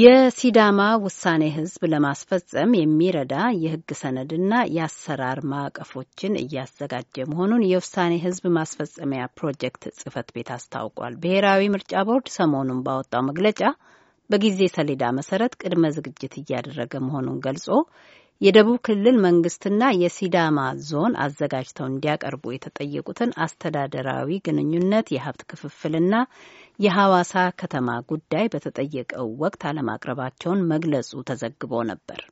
የሲዳማ ውሳኔ ህዝብ ለማስፈጸም የሚረዳ የህግ ሰነድና የአሰራር ማዕቀፎችን እያዘጋጀ መሆኑን የውሳኔ ህዝብ ማስፈጸሚያ ፕሮጀክት ጽህፈት ቤት አስታውቋል። ብሔራዊ ምርጫ ቦርድ ሰሞኑን ባወጣው መግለጫ በጊዜ ሰሌዳ መሰረት ቅድመ ዝግጅት እያደረገ መሆኑን ገልጾ የደቡብ ክልል መንግስትና የሲዳማ ዞን አዘጋጅተው እንዲያቀርቡ የተጠየቁትን አስተዳደራዊ ግንኙነት፣ የሀብት ክፍፍልና የሐዋሳ ከተማ ጉዳይ በተጠየቀው ወቅት አለማቅረባቸውን መግለጹ ተዘግቦ ነበር።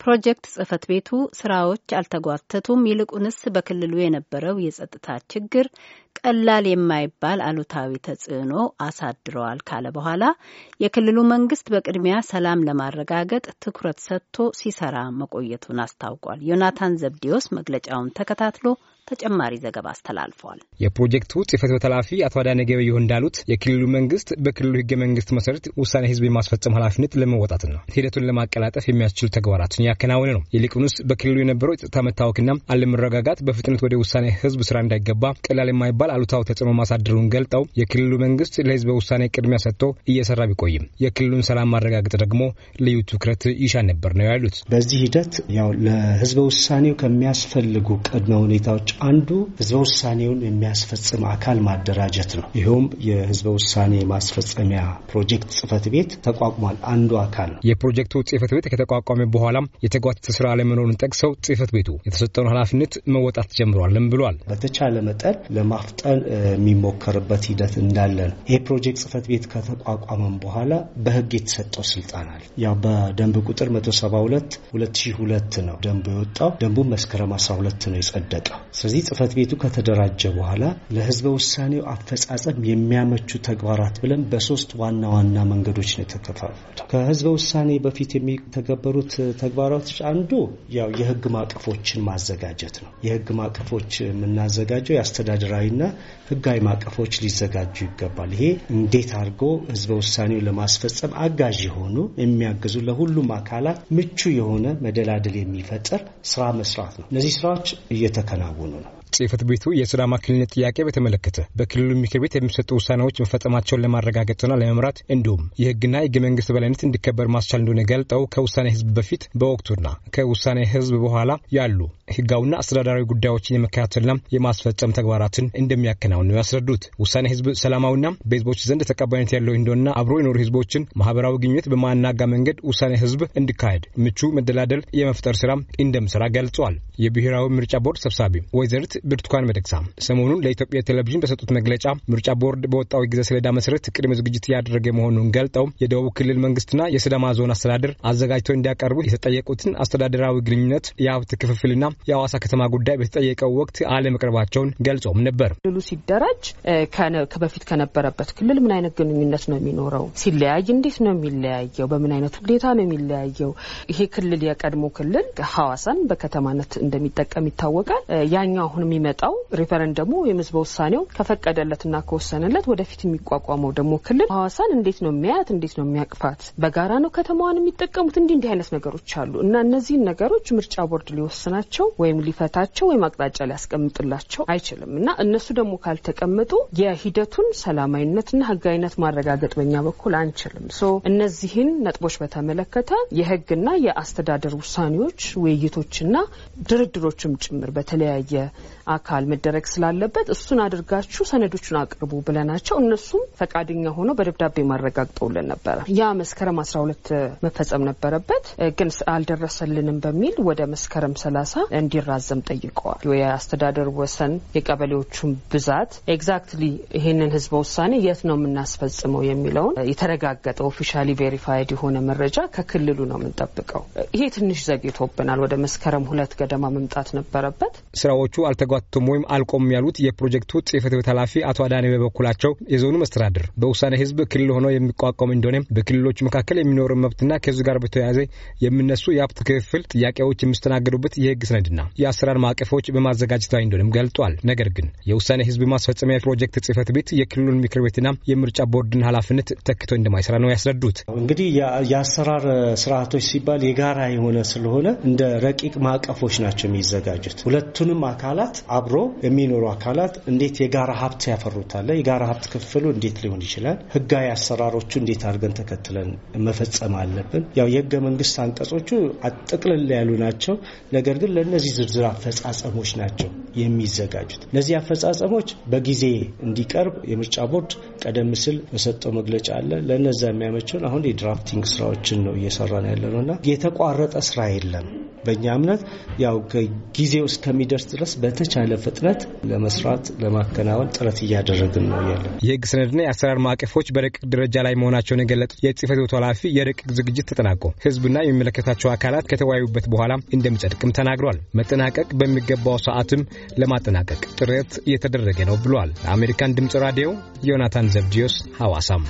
ፕሮጀክት ጽህፈት ቤቱ ስራዎች አልተጓተቱም፣ ይልቁንስ በክልሉ የነበረው የጸጥታ ችግር ቀላል የማይባል አሉታዊ ተጽዕኖ አሳድረዋል ካለ በኋላ የክልሉ መንግስት በቅድሚያ ሰላም ለማረጋገጥ ትኩረት ሰጥቶ ሲሰራ መቆየቱን አስታውቋል። ዮናታን ዘብዲዮስ መግለጫውን ተከታትሎ ተጨማሪ ዘገባ አስተላልፏል። የፕሮጀክቱ ጽህፈት ቤት ኃላፊ አቶ አዳነ ገበየሁ እንዳሉት የክልሉ መንግስት በክልሉ ህገ መንግስት መሰረት ውሳኔ ህዝብ የማስፈጸም ኃላፊነት ለመወጣት ነው ሂደቱን ለማቀላጠፍ የሚያስችሉ ተግባራትን ያከናወነ ነው። ይልቁንስ በክልሉ የነበረው የጸጥታ መታወክና አለመረጋጋት በፍጥነት ወደ ውሳኔ ህዝብ ስራ እንዳይገባ ቀላል የማይባል አሉታዊ ተጽዕኖ ማሳደሩን ገልጠው የክልሉ መንግስት ለህዝበ ውሳኔ ቅድሚያ ሰጥቶ እየሰራ ቢቆይም የክልሉን ሰላም ማረጋገጥ ደግሞ ልዩ ትኩረት ይሻ ነበር ነው ያሉት። በዚህ ሂደት ያው ለህዝበ ውሳኔው ከሚያስፈልጉ ቅድመ ሁኔታዎች አንዱ ህዝበ ውሳኔውን የሚያስፈጽም አካል ማደራጀት ነው። ይኸውም የህዝበ ውሳኔ ማስፈጸሚያ ፕሮጀክት ጽህፈት ቤት ተቋቁሟል። አንዱ አካል ነው። የፕሮጀክቱ ጽህፈት ቤት ከተቋቋመ በኋላም የተጓተተ ስራ አለመኖሩን ጠቅሰው ጽህፈት ቤቱ የተሰጠውን ኃላፊነት መወጣት ጀምሯልም ብሏል። በተቻለ መጠን ለማፍጠን የሚሞከርበት ሂደት እንዳለ ነው። ይህ ፕሮጀክት ጽህፈት ቤት ከተቋቋመም በኋላ በህግ የተሰጠው ስልጣን አለ። ያው በደንብ ቁጥር 172 2002 ነው ደንቡ የወጣው። ደንቡ መስከረም 12 ነው የጸደቀው። ስለዚህ ጽህፈት ቤቱ ከተደራጀ በኋላ ለህዝበ ውሳኔው አፈጻጸም የሚያመቹ ተግባራት ብለን በሶስት ዋና ዋና መንገዶች ነው የተከፋፈሉ። ከህዝበ ውሳኔ በፊት የሚተገበሩት ተግባራቶች አንዱ ያው የህግ ማዕቀፎችን ማዘጋጀት ነው። የህግ ማዕቀፎች የምናዘጋጀው የአስተዳደራዊና ህጋዊ ማዕቀፎች ሊዘጋጁ ይገባል። ይሄ እንዴት አድርጎ ህዝበ ውሳኔው ለማስፈጸም አጋዥ የሆኑ የሚያግዙ ለሁሉም አካላት ምቹ የሆነ መደላደል የሚፈጥር ስራ መስራት ነው። እነዚህ ስራዎች እየተከናወኑ ነው። ጽህፈት ቤቱ የሲዳማ ክልልነት ጥያቄ በተመለከተ በክልሉ ምክር ቤት የሚሰጡ ውሳኔዎች መፈጸማቸውን ለማረጋገጥና ለመምራት እንዲሁም የህግና የህገ መንግስት በላይነት እንዲከበር ማስቻል እንደሆነ ገልጠው ከውሳኔ ህዝብ በፊት በወቅቱና ከውሳኔ ህዝብ በኋላ ያሉ ህጋዊና አስተዳደራዊ ጉዳዮችን የመከታተልና የማስፈጸም ተግባራትን እንደሚያከናውን ነው ያስረዱት። ውሳኔ ህዝብ ሰላማዊና በህዝቦች ዘንድ ተቀባይነት ያለው እንደሆነና አብሮ የኖሩ ህዝቦችን ማህበራዊ ግንኙነት በማናጋ መንገድ ውሳኔ ህዝብ እንዲካሄድ ምቹ መደላደል የመፍጠር ስራ እንደምሰራ ገልጸዋል። የብሔራዊ ምርጫ ቦርድ ሰብሳቢ ወይዘሪት ብርቱካን ሚደቅሳ ሰሞኑን ለኢትዮጵያ ቴሌቪዥን በሰጡት መግለጫ ምርጫ ቦርድ በወጣው የጊዜ ሰሌዳ መሰረት ቅድመ ዝግጅት እያደረገ መሆኑን ገልጠው የደቡብ ክልል መንግስትና የሲዳማ ዞን አስተዳደር አዘጋጅተው እንዲያቀርቡ የተጠየቁትን አስተዳደራዊ ግንኙነት፣ የሀብት ክፍፍልና የሐዋሳ ከተማ ጉዳይ በተጠየቀው ወቅት አለመቅረባቸውን ገልጸውም ነበር። ክልሉ ሲደራጅ በፊት ከነበረበት ክልል ምን አይነት ግንኙነት ነው የሚኖረው? ሲለያይ እንዴት ነው የሚለያየው? በምን አይነት ሁኔታ ነው የሚለያየው? ይሄ ክልል የቀድሞ ክልል ሐዋሳን በከተማነት እንደሚጠቀም ይታወቃል። ያኛው አሁን የሚመጣው ሪፈረንደሙ ወይም ህዝበ ውሳኔው ከፈቀደለትና ከወሰነለት ወደፊት የሚቋቋመው ደግሞ ክልል ሐዋሳን እንዴት ነው የሚያያት? እንዴት ነው የሚያቅፋት? በጋራ ነው ከተማዋን የሚጠቀሙት? እንዲህ እንዲህ አይነት ነገሮች አሉ እና እነዚህን ነገሮች ምርጫ ቦርድ ሊወስናቸው ወይም ሊፈታቸው ወይም አቅጣጫ ሊያስቀምጥላቸው አይችልም እና እነሱ ደግሞ ካልተቀመጡ የሂደቱን ሰላማዊነትና ህጋዊነት ማረጋገጥ በኛ በኩል አንችልም። so እነዚህን ነጥቦች በተመለከተ የህግና የአስተዳደር ውሳኔዎች ውይይቶችና ድርድሮችም ጭምር በተለያየ አካል መደረግ ስላለበት እሱን አድርጋችሁ ሰነዶቹን አቅርቡ ብለናቸው እነሱም ፈቃደኛ ሆነው በደብዳቤ ማረጋግጠውልን ነበረ። ያ መስከረም አስራ ሁለት መፈጸም ነበረበት፣ ግን አልደረሰልንም በሚል ወደ መስከረም ሰላሳ እንዲራዘም ጠይቀዋል። የአስተዳደር ወሰን የቀበሌዎቹን ብዛት exactly ይህንን ህዝበ ውሳኔ የት ነው የምናስፈጽመው የሚለውን የተረጋገጠ officially verified የሆነ መረጃ ከክልሉ ነው የምንጠብቀው። ይሄ ትንሽ ዘግይቶብናል። ወደ መስከረም ሁለት ገደማ መምጣት ነበረበት። ስራዎቹ አልተጓተቱም ወይም አልቆሙም ያሉት የፕሮጀክቱ ጽህፈት ቤት ኃላፊ አቶ አዳኔ በበኩላቸው የዞኑ መስተዳድር በውሳኔ ህዝብ ክልል ሆኖ የሚቋቋም እንደሆነ በክልሎች መካከል የሚኖር መብትና ከዚ ጋር በተያያዘ የሚነሱ የሀብት ክፍፍል ጥያቄዎች የሚስተናገዱበት የህግ ሰነድና የአሰራር ማዕቀፎች በማዘጋጀት ላይ እንደሆነም ገልጧል። ነገር ግን የውሳኔ ህዝብ ማስፈጸሚያ ፕሮጀክት ጽህፈት ቤት የክልሉን ምክር ቤትና የምርጫ ቦርድን ኃላፊነት ተክቶ እንደማይሰራ ነው ያስረዱት። እንግዲህ የአሰራር ስርዓቶች ሲባል የጋራ የሆነ ስለሆነ እንደ ረቂቅ ማዕቀፎች ናቸው የሚዘጋጁት። ሁለቱንም አካላት አብሮ የሚኖሩ አካላት እንዴት የጋራ ሀብት ያፈሩታለ የጋራ ሀብት ክፍሉ እንዴት ሊሆን ይችላል? ህጋዊ አሰራሮቹ እንዴት አድርገን ተከትለን መፈጸም አለብን? ያው የህገ መንግስት አንቀጾቹ ጥቅልል ያሉ ናቸው። ነገር ግን ለእነዚህ ዝርዝር አፈጻጸሞች ናቸው የሚዘጋጁት። እነዚህ አፈጻጸሞች በጊዜ እንዲቀርብ የምርጫ ቦርድ ቀደም ሲል በሰጠው መግለጫ አለ። ለእነዛ የሚያመቸውን አሁን የድራፍቲንግ ስራዎችን ነው እየሰራን ያለ ነው እና የተቋረጠ ስራ የለም። በእኛ እምነት ያው ጊዜው እስከሚደርስ ድረስ በተቻለ ፍጥነት ለመስራት ለማከናወን ጥረት እያደረግን ነው ያለ። የህግ ሰነድና የአሰራር ማዕቀፎች በረቂቅ ደረጃ ላይ መሆናቸውን የገለጡት የጽህፈት ቤቱ ኃላፊ የረቂቅ ዝግጅት ተጠናቆ ህዝብና የሚመለከታቸው አካላት ከተወያዩበት በኋላ እንደሚጸድቅም ተናግሯል። መጠናቀቅ በሚገባው ሰዓትም ለማጠናቀቅ ጥረት እየተደረገ ነው ብሏል። ለአሜሪካን ድምጽ ራዲዮ ዮናታን ዘብዲዮስ ሐዋሳም